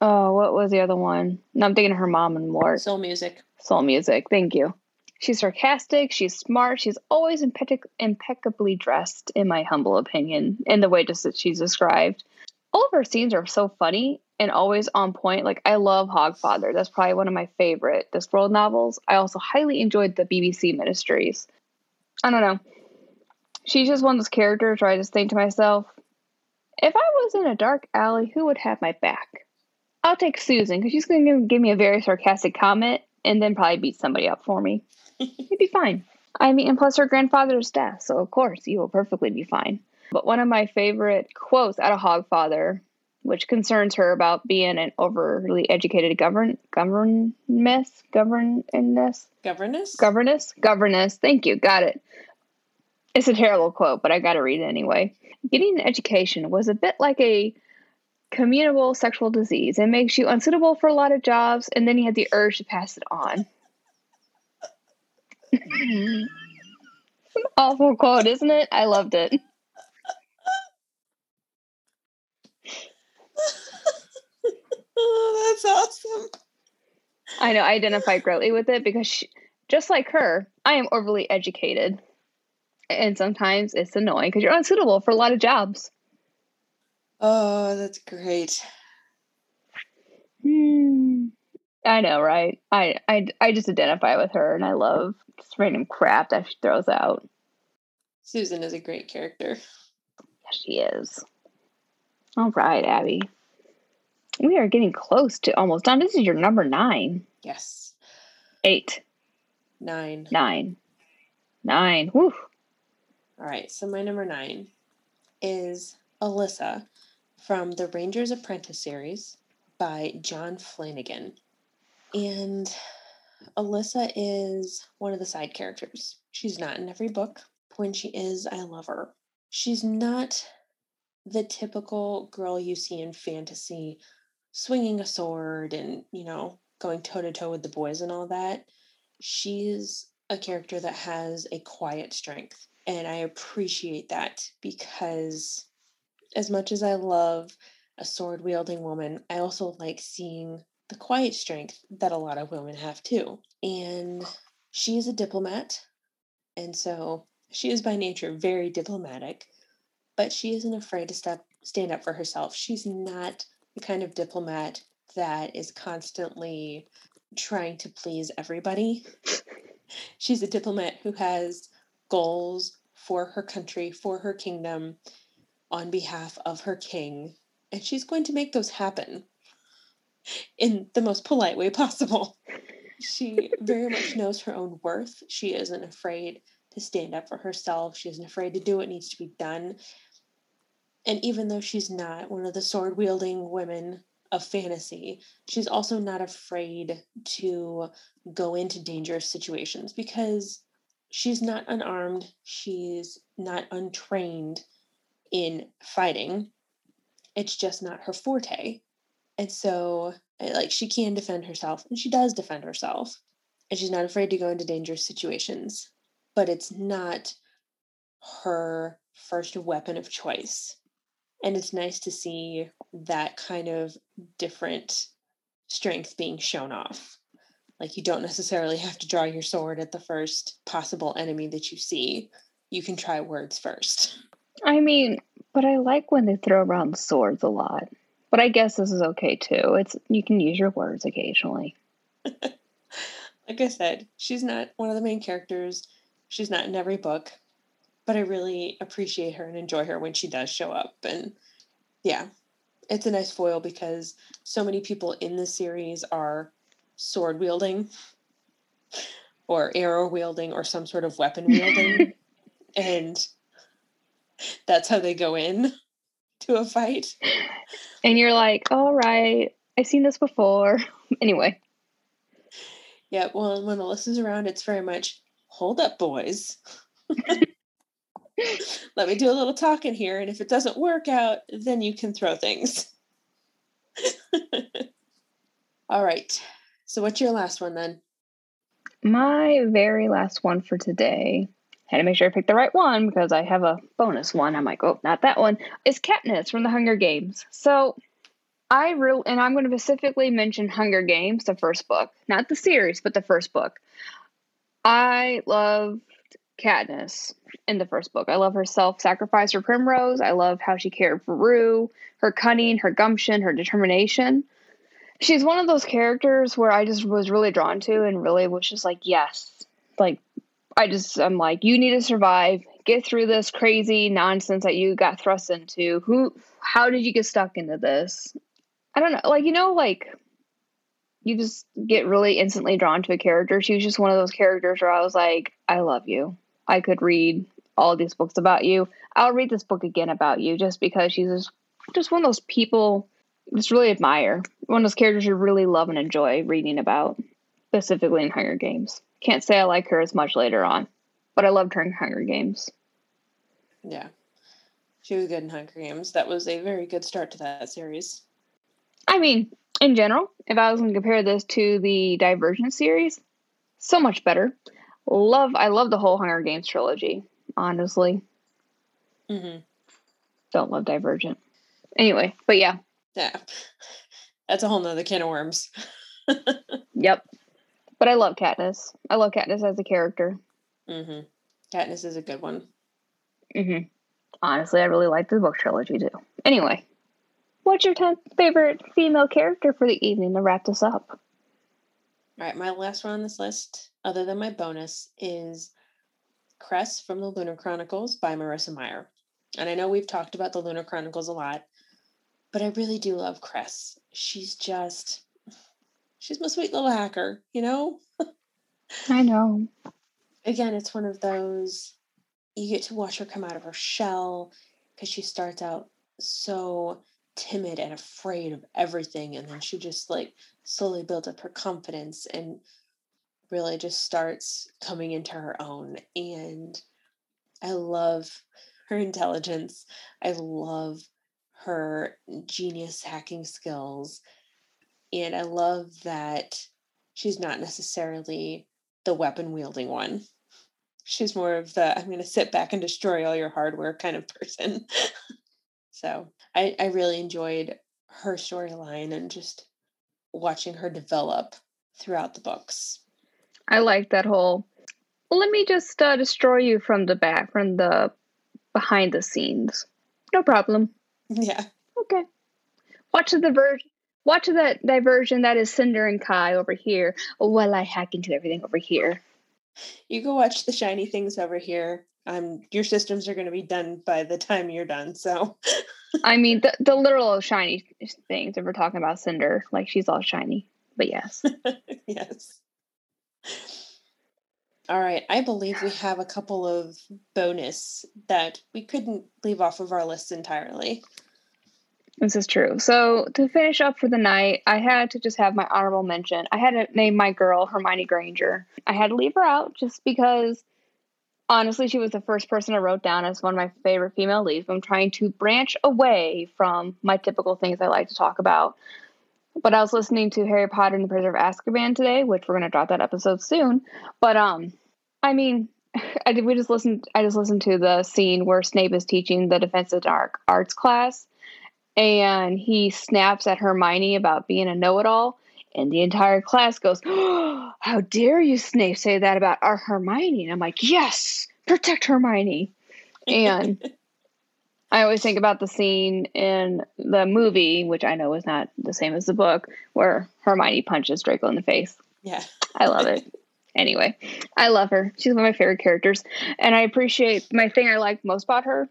Oh, what was the other one? No, I'm thinking of her mom and Mort. Soul music. Soul music. Thank you. She's sarcastic. She's smart. She's always impe- impeccably dressed, in my humble opinion, in the way just that she's described. All of her scenes are so funny and always on point. Like I love Hogfather. That's probably one of my favorite Discworld novels. I also highly enjoyed the BBC Ministries. I don't know. she's just one of those characters where I just think to myself, if I was in a dark alley, who would have my back? I'll take Susan because she's going to give me a very sarcastic comment and then probably beat somebody up for me. You'd be fine. I mean, and plus her grandfather's death, so of course you will perfectly be fine. But one of my favorite quotes out of Hogfather, which concerns her about being an overly educated govern governess governess Governess? governess governess. Thank you, got it. It's a terrible quote, but I got to read it anyway. Getting an education was a bit like a communicable sexual disease. It makes you unsuitable for a lot of jobs, and then you have the urge to pass it on. it's mm-hmm. an awful quote, isn't it? I loved it. oh, that's awesome. I know I identify greatly with it because she, just like her, I am overly educated. And sometimes it's annoying because you're unsuitable for a lot of jobs. Oh, that's great. Hmm. I know, right? I, I I just identify with her, and I love just random crap that she throws out. Susan is a great character. Yes, she is. All right, Abby. We are getting close to almost done. This is your number nine. Yes. Eight. Nine. Nine. Nine. Woo. All right, so my number nine is Alyssa from the Ranger's Apprentice series by John Flanagan. And Alyssa is one of the side characters. She's not in every book. When she is, I love her. She's not the typical girl you see in fantasy swinging a sword and, you know, going toe to toe with the boys and all that. She's a character that has a quiet strength. And I appreciate that because as much as I love a sword wielding woman, I also like seeing the quiet strength that a lot of women have too. And she is a diplomat. And so she is by nature very diplomatic, but she isn't afraid to step stand up for herself. She's not the kind of diplomat that is constantly trying to please everybody. She's a diplomat who has goals for her country, for her kingdom, on behalf of her king, and she's going to make those happen in the most polite way possible. She very much knows her own worth. She isn't afraid to stand up for herself. She isn't afraid to do what needs to be done. And even though she's not one of the sword wielding women of fantasy, she's also not afraid to go into dangerous situations because she's not unarmed, she's not untrained in fighting. It's just not her forte. And so, like, she can defend herself, and she does defend herself. And she's not afraid to go into dangerous situations. But it's not her first weapon of choice. And it's nice to see that kind of different strength being shown off. Like, you don't necessarily have to draw your sword at the first possible enemy that you see. You can try words first. I mean, but I like when they throw around swords a lot. But I guess this is okay too. It's you can use your words occasionally. like I said, she's not one of the main characters. She's not in every book, but I really appreciate her and enjoy her when she does show up. And yeah, it's a nice foil because so many people in the series are sword wielding or arrow wielding or some sort of weapon wielding. and that's how they go in to a fight. And you're like, all right, I've seen this before. anyway. Yeah, well, when Alyssa's around, it's very much hold up, boys. Let me do a little talking here, and if it doesn't work out, then you can throw things. All right. So, what's your last one then? My very last one for today had to make sure I picked the right one because I have a bonus one. I'm like, oh, not that one. Is Katniss from the Hunger Games. So I really, and I'm going to specifically mention Hunger Games, the first book, not the series, but the first book. I loved Katniss in the first book. I love her self sacrifice for Primrose. I love how she cared for Rue, her cunning, her gumption, her determination. She's one of those characters where I just was really drawn to and really was just like, yes, like I just I'm like, you need to survive. Get through this crazy nonsense that you got thrust into. Who how did you get stuck into this? I don't know. Like, you know, like you just get really instantly drawn to a character. She was just one of those characters where I was like, I love you. I could read all these books about you. I'll read this book again about you just because she's just, just one of those people just really admire. One of those characters you really love and enjoy reading about, specifically in Hunger Games. Can't say I like her as much later on, but I loved her in Hunger Games. Yeah. She was good in Hunger Games. That was a very good start to that series. I mean, in general, if I was going to compare this to the Divergent series, so much better. Love, I love the whole Hunger Games trilogy. Honestly, Mm-hmm. don't love Divergent. Anyway, but yeah, Yeah. That's a whole nother can of worms. yep. But I love Katniss. I love Katniss as a character. mm-hmm. Katniss is a good one. hmm Honestly, I really like the book trilogy too. Anyway, what's your 10th favorite female character for the evening to wrap this up? All right, my last one on this list, other than my bonus, is Cress from the Lunar Chronicles by Marissa Meyer. And I know we've talked about the Lunar Chronicles a lot, but I really do love Cress. She's just, she's my sweet little hacker, you know? I know. Again, it's one of those, you get to watch her come out of her shell because she starts out so timid and afraid of everything. And then she just like slowly builds up her confidence and really just starts coming into her own. And I love her intelligence. I love her genius hacking skills. And I love that she's not necessarily the weapon wielding one. She's more of the I'm going to sit back and destroy all your hardware kind of person. so I, I really enjoyed her storyline and just watching her develop throughout the books. I like that whole. Let me just uh, destroy you from the back, from the behind the scenes. No problem. Yeah. Okay. Watch the diversion. Watch that diversion that is Cinder and Kai over here, while I hack into everything over here. You go watch the shiny things over here. Um, your systems are going to be done by the time you're done. So, I mean, the the literal shiny things. If we're talking about Cinder, like she's all shiny. But yes, yes. All right. I believe we have a couple of bonus that we couldn't leave off of our list entirely. This is true. So to finish up for the night, I had to just have my honorable mention. I had to name my girl Hermione Granger. I had to leave her out just because honestly, she was the first person I wrote down as one of my favorite female leads. I'm trying to branch away from my typical things I like to talk about. But I was listening to Harry Potter and the Prisoner of Azkaban today, which we're gonna drop that episode soon. But um, I mean, I did. We just listened. I just listened to the scene where Snape is teaching the defensive dark arts class, and he snaps at Hermione about being a know-it-all, and the entire class goes, oh, "How dare you, Snape, say that about our Hermione?" And I'm like, "Yes, protect Hermione." And I always think about the scene in the movie, which I know is not the same as the book, where Hermione punches Draco in the face. Yeah. I love it. Anyway, I love her. She's one of my favorite characters. And I appreciate my thing I like most about her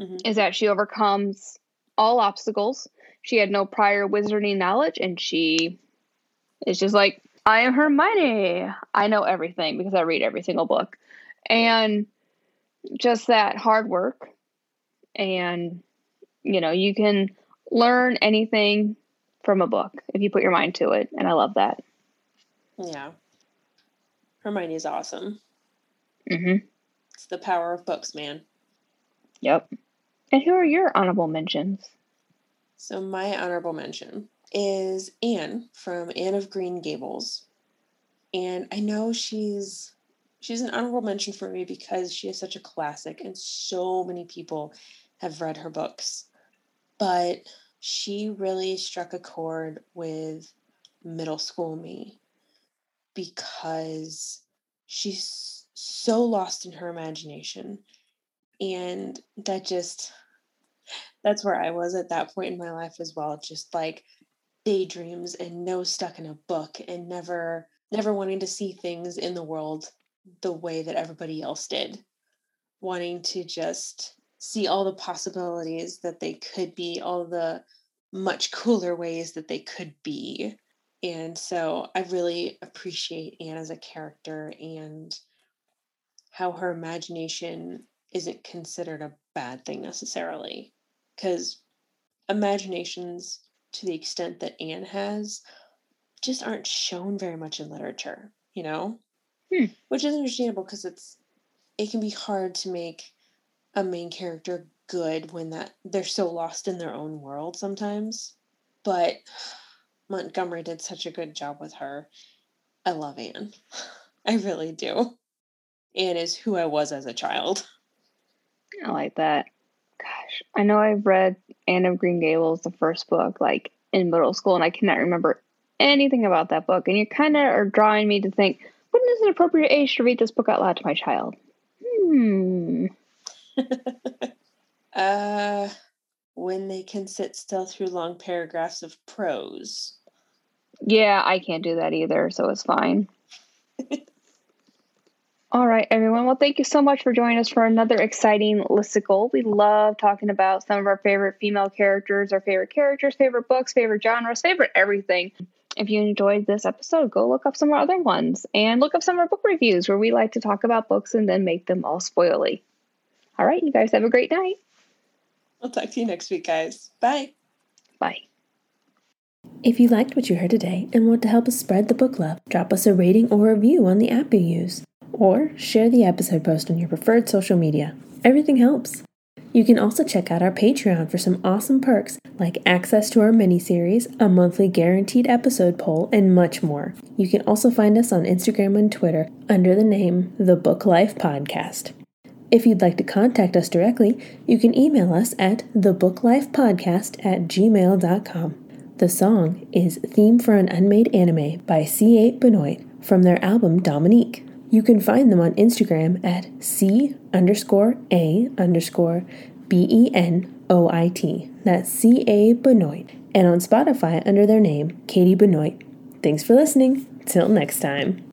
Mhm. is that she overcomes all obstacles. She had no prior wizarding knowledge and she is just like, I am Hermione. I know everything because I read every single book. And just that hard work and you know, you can learn anything from a book if you put your mind to it. And I love that. Yeah. Hermione is awesome. Mm-hmm. It's the power of books, man. Yep. And who are your honorable mentions? So my honorable mention is Anne from Anne of Green Gables. And I know she's she's an honorable mention for me because she is such a classic and so many people have read her books. But she really struck a chord with middle school me because she's so lost in her imagination and that just that's where I was at that point in my life as well. Just like daydreams and no stuck in a book and never never wanting to see things in the world the way that everybody else did. wanting to just see all the possibilities that they could be, all the much cooler ways that they could be. And so I really appreciate Anne as a character and how her imagination isn't considered a bad thing necessarily. Because imaginations, to the extent that Anne has, just aren't shown very much in literature, you know? Hmm. Which is understandable because it's it can be hard to make a main character good when that they're so lost in their own world sometimes. But Montgomery did such a good job with her. I love Anne. I really do. Anne is who I was as a child. I like that. Gosh, I know I've read Anne of Green Gables, the first book, like in middle school, and I cannot remember anything about that book. And you kind of are drawing me to think, when is an appropriate age to read this book out loud to my child? Hmm. uh, when they can sit still through long paragraphs of prose. Yeah, I can't do that either, so it's fine. All right, everyone. Well, thank you so much for joining us for another exciting listicle. We love talking about some of our favorite female characters, our favorite characters, favorite books, favorite genres, favorite everything. If you enjoyed this episode, go look up some of our other ones and look up some of our book reviews where we like to talk about books and then make them all spoily. All right, you guys have a great night. I'll talk to you next week, guys. Bye. Bye. If you liked what you heard today and want to help us spread the book love, drop us a rating or review on the app you use, or share the episode post on your preferred social media. Everything helps. You can also check out our Patreon for some awesome perks like access to our mini-series, a monthly guaranteed episode poll, and much more. You can also find us on Instagram and Twitter under the name The Book Life Podcast. If you'd like to contact us directly, you can email us at thebooklifepodcast at gmail.com. The song is Theme for an Unmade Anime by C.A. Benoit from their album Dominique. You can find them on Instagram at C underscore A underscore B E N O I T. That's C A Benoit. And on Spotify under their name, Katie Benoit. Thanks for listening. Till next time.